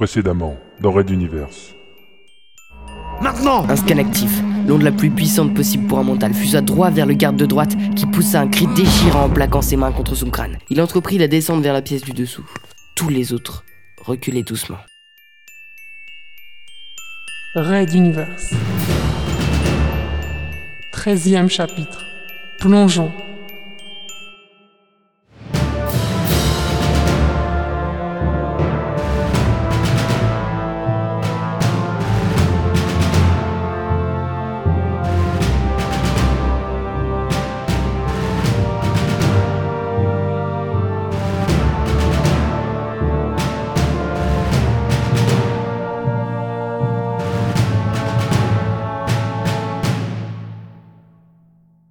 Précédemment, dans Red Universe. Maintenant Un scan actif. L'onde la plus puissante possible pour un mental fusa droit vers le garde de droite qui poussa un cri déchirant en plaquant ses mains contre son crâne. Il entreprit la descente vers la pièce du dessous. Tous les autres reculaient doucement. Red Universe. 13e chapitre. Plongeons.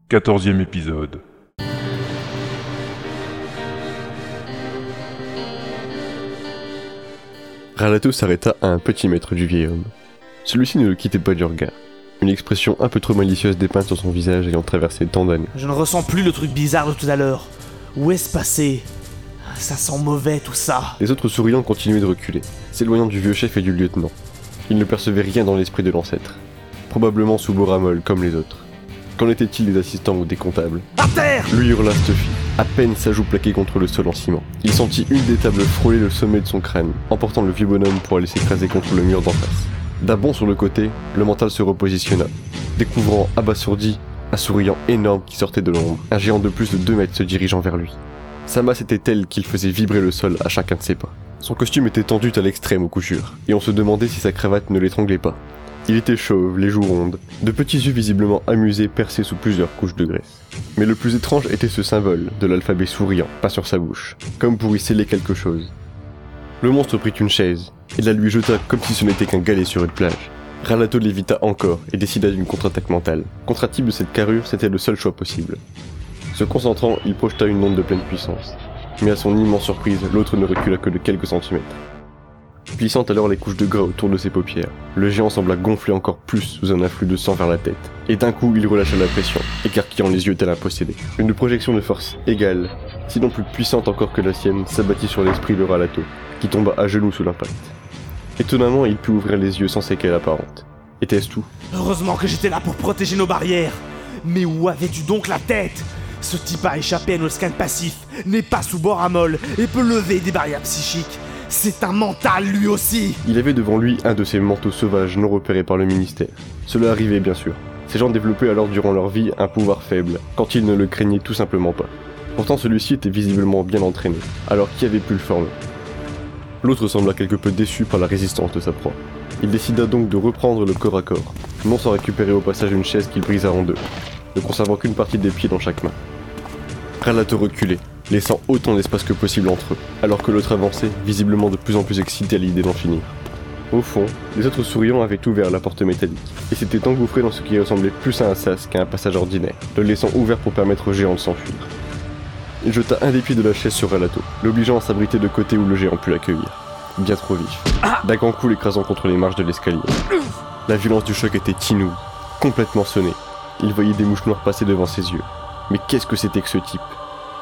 Quatorzième épisode. Ralato s'arrêta à un petit mètre du vieil homme. Celui-ci ne le quittait pas du regard. Une expression un peu trop malicieuse dépeinte sur son visage ayant traversé tant d'années. Je ne ressens plus le truc bizarre de tout à l'heure. Où est-ce passé? Ça sent mauvais tout ça. Les autres souriants continuaient de reculer, s'éloignant du vieux chef et du lieutenant. Ils ne percevaient rien dans l'esprit de l'ancêtre. Probablement sous Boramol comme les autres. Qu'en était-il des assistants ou des comptables Par terre Lui hurla Stuffy, à peine sa joue plaquée contre le sol en ciment. Il sentit une des tables frôler le sommet de son crâne, emportant le vieux bonhomme pour aller s'écraser contre le mur d'en face. D'un bond sur le côté, le mental se repositionna, découvrant, abasourdi, un souriant énorme qui sortait de l'ombre, un géant de plus de 2 mètres se dirigeant vers lui. Sa masse était telle qu'il faisait vibrer le sol à chacun de ses pas. Son costume était tendu à l'extrême au coup sûr, et on se demandait si sa cravate ne l'étranglait pas. Il était chauve, les joues rondes, de petits yeux visiblement amusés percés sous plusieurs couches de graisse. Mais le plus étrange était ce symbole de l'alphabet souriant, pas sur sa bouche, comme pour y sceller quelque chose. Le monstre prit une chaise, et la lui jeta comme si ce n'était qu'un galet sur une plage. Ralato l'évita encore et décida d'une contre-attaque mentale. Contre de cette carrure, c'était le seul choix possible. Se concentrant, il projeta une onde de pleine puissance. Mais à son immense surprise, l'autre ne recula que de quelques centimètres. Plissant alors les couches de gras autour de ses paupières, le géant sembla gonfler encore plus sous un afflux de sang vers la tête. Et d'un coup, il relâcha la pression, écarquillant les yeux tel un possédé. Une projection de force égale, sinon plus puissante encore que la sienne, s'abattit sur l'esprit de Ralato, qui tomba à genoux sous l'impact. Étonnamment, il put ouvrir les yeux sans séquelles apparentes. Était-ce tout? Heureusement que j'étais là pour protéger nos barrières. Mais où avais-tu donc la tête? Ce type a échappé à nos scans passifs, n'est pas sous bord à molle et peut lever des barrières psychiques. C'est un mental lui aussi Il avait devant lui un de ces manteaux sauvages non repérés par le ministère. Cela arrivait bien sûr. Ces gens développaient alors durant leur vie un pouvoir faible, quand ils ne le craignaient tout simplement pas. Pourtant celui-ci était visiblement bien entraîné, alors qui avait pu le former? L'autre sembla quelque peu déçu par la résistance de sa proie. Il décida donc de reprendre le corps à corps, non sans récupérer au passage une chaise qu'il brisa en deux, ne conservant qu'une partie des pieds dans chaque main. Ralato reculait, laissant autant d'espace que possible entre eux, alors que l'autre avançait, visiblement de plus en plus excité à l'idée d'en finir. Au fond, les autres souriants avaient ouvert la porte métallique, et s'étaient engouffrés dans ce qui ressemblait plus à un sas qu'à un passage ordinaire, le laissant ouvert pour permettre au géant de s'enfuir. Il jeta un des pieds de la chaise sur Ralato, l'obligeant à s'abriter de côté où le géant put l'accueillir. Bien trop vif. D'un grand coup l'écrasant contre les marches de l'escalier. La violence du choc était inouïe, complètement sonné. Il voyait des mouches noires passer devant ses yeux. Mais qu'est-ce que c'était que ce type?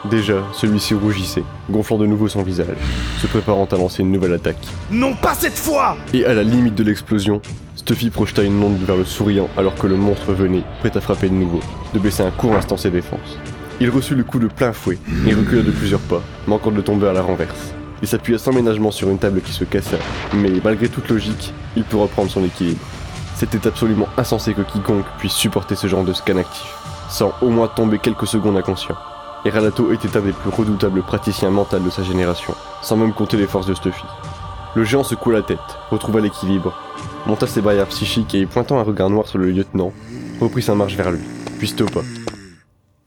Déjà, celui-ci rougissait, gonflant de nouveau son visage, se préparant à lancer une nouvelle attaque. Non pas cette fois Et à la limite de l'explosion, Stuffy projeta une onde vers le souriant alors que le monstre venait, prêt à frapper de nouveau, de baisser un court instant ses défenses. Il reçut le coup de plein fouet et recula de plusieurs pas, manquant de tomber à la renverse. Il s'appuya sans ménagement sur une table qui se cassa, mais malgré toute logique, il put reprendre son équilibre. C'était absolument insensé que quiconque puisse supporter ce genre de scan actif, sans au moins tomber quelques secondes inconscient. Et Ralato était un des plus redoutables praticiens mentaux de sa génération, sans même compter les forces de Stuffy. Le géant secoua la tête, retrouva l'équilibre, monta ses barrières psychiques et, pointant un regard noir sur le lieutenant, reprit sa marche vers lui, puis stoppa.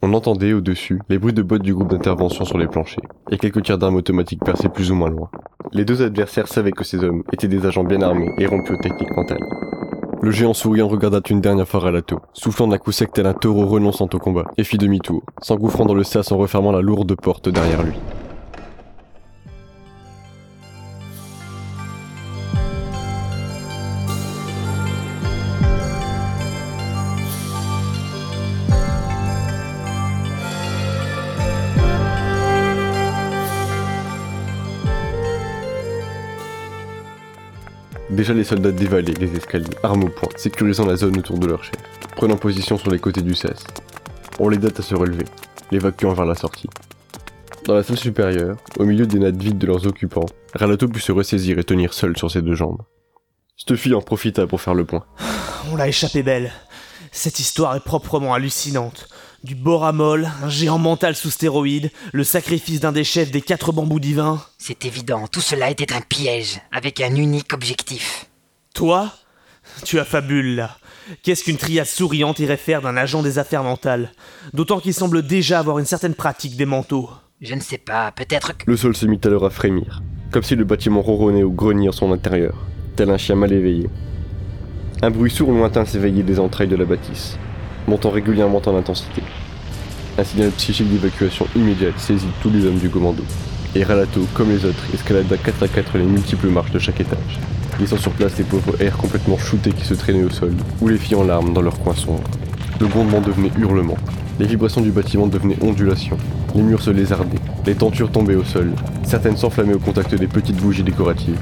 On entendait au-dessus les bruits de bottes du groupe d'intervention sur les planchers, et quelques tirs d'armes automatiques perçaient plus ou moins loin. Les deux adversaires savaient que ces hommes étaient des agents bien armés et rompus aux techniques mentales. Le géant souriant regarda une dernière fois Ralato, soufflant d'un coup sec tel un taureau renonçant au combat, et fit demi-tour, s'engouffrant dans le sas en refermant la lourde porte derrière lui. Déjà les soldats dévalaient les escaliers, armes au poing, sécurisant la zone autour de leur chef, prenant position sur les côtés du cesse. On les date à se relever, l'évacuant vers la sortie. Dans la salle supérieure, au milieu des nattes vides de leurs occupants, Ralato put se ressaisir et tenir seul sur ses deux jambes. Stuffy en profita pour faire le point. On l'a échappé belle. Cette histoire est proprement hallucinante. Du boramol, un géant mental sous stéroïdes, le sacrifice d'un des chefs des quatre bambous divins. C'est évident, tout cela était un piège, avec un unique objectif. Toi Tu affabules là. Qu'est-ce qu'une triade souriante irait faire d'un agent des affaires mentales? D'autant qu'il semble déjà avoir une certaine pratique des manteaux. Je ne sais pas, peut-être que... Le sol se mit alors à frémir, comme si le bâtiment ronronnait ou grognait en son intérieur, tel un chien mal éveillé. Un bruit sourd lointain s'éveillait des entrailles de la bâtisse, montant régulièrement en intensité. Un signal psychique d'évacuation immédiate saisit tous les hommes du commando. Et Ralato, comme les autres, escalada 4 à 4 les multiples marches de chaque étage, laissant sur place les pauvres airs complètement shootés qui se traînaient au sol, ou les filles en larmes dans leur coin sombre. Le grondement devenait hurlement, les vibrations du bâtiment devenaient ondulations, les murs se lézardaient, les tentures tombaient au sol, certaines s'enflammaient au contact des petites bougies décoratives.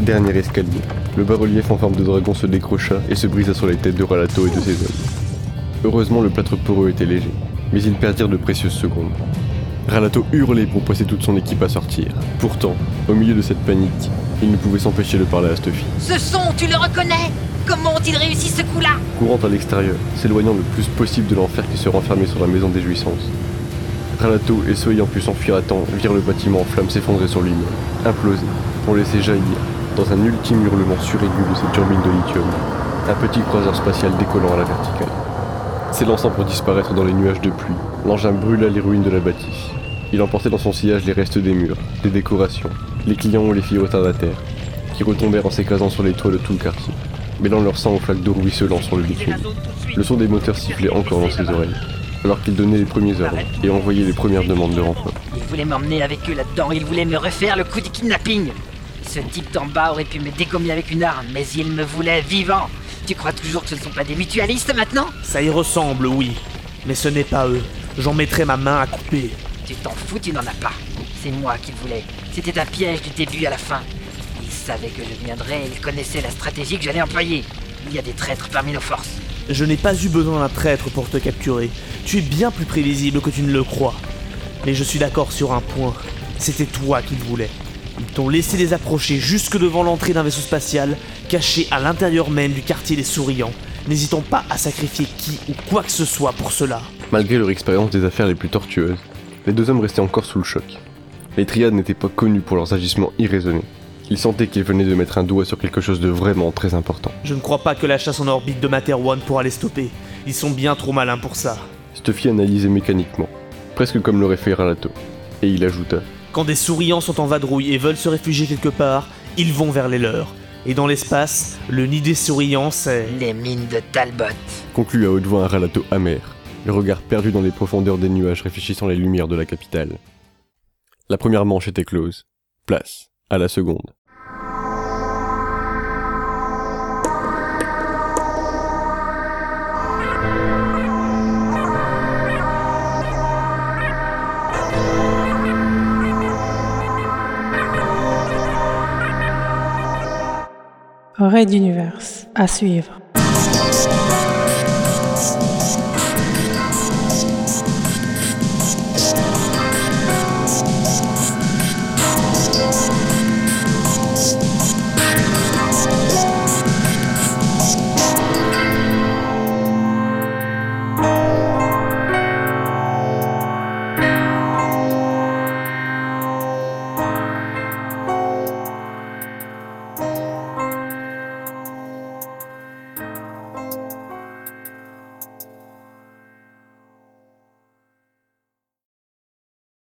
Dernier escalier, le bas-relief en forme de dragon se décrocha et se brisa sur les têtes de Ralato et de ses hommes. Heureusement, le plâtre poreux était léger, mais ils perdirent de précieuses secondes. Ralato hurlait pour pousser toute son équipe à sortir. Pourtant, au milieu de cette panique, il ne pouvait s'empêcher de parler à Stuffy. Ce son, tu le reconnais? Comment ont-ils réussi ce coup-là? Courant à l'extérieur, s'éloignant le plus possible de l'enfer qui se renfermait sur la maison des jouissances. Ralato et ceux ayant pu s'enfuir à temps virent le bâtiment en flammes s'effondrer sur lui-même, imploser, pour laisser jaillir, dans un ultime hurlement suraigu de ses turbines de lithium, un petit croiseur spatial décollant à la verticale. S'élançant pour disparaître dans les nuages de pluie, l'engin brûla les ruines de la bâtisse. Il emportait dans son sillage les restes des murs, des décorations, les clients ou les filles retardataires, qui retombèrent en s'écrasant sur les toits de tout le quartier mêlant leur sang aux flaques d'eau ruisselant sur le bitume. Le son des moteurs sifflait encore dans ses oreilles, alors qu'il donnait les premiers ordres et envoyait les premières demandes de renfort. Ils voulaient m'emmener avec eux là-dedans, ils voulaient me refaire le coup du kidnapping. Ce type d'en bas aurait pu me dégommer avec une arme, mais il me voulait vivant. Tu crois toujours que ce ne sont pas des mutualistes maintenant Ça y ressemble, oui. Mais ce n'est pas eux. J'en mettrai ma main à couper. Tu t'en fous, tu n'en as pas. C'est moi qui le voulais. C'était un piège du début à la fin savait que je viendrais, il connaissait la stratégie que j'allais employer. Il y a des traîtres parmi nos forces. Je n'ai pas eu besoin d'un traître pour te capturer. Tu es bien plus prévisible que tu ne le crois. Mais je suis d'accord sur un point. C'était toi qu'ils voulaient. Ils t'ont laissé les approcher jusque devant l'entrée d'un vaisseau spatial, caché à l'intérieur même du quartier des Souriants, n'hésitant pas à sacrifier qui ou quoi que ce soit pour cela. Malgré leur expérience des affaires les plus tortueuses, les deux hommes restaient encore sous le choc. Les triades n'étaient pas connues pour leurs agissements irraisonnés. Il sentait qu'il venait de mettre un doigt sur quelque chose de vraiment très important. Je ne crois pas que la chasse en orbite de Materwan pourra les stopper. Ils sont bien trop malins pour ça. Stuffy analysait mécaniquement, presque comme l'aurait fait Ralato. Et il ajouta Quand des souriants sont en vadrouille et veulent se réfugier quelque part, ils vont vers les leurs. Et dans l'espace, le nid des souriants, c'est. Les mines de Talbot. Conclut à haute voix un Ralato amer, le regard perdu dans les profondeurs des nuages réfléchissant les lumières de la capitale. La première manche était close. Place à la seconde. Raid d'univers à suivre.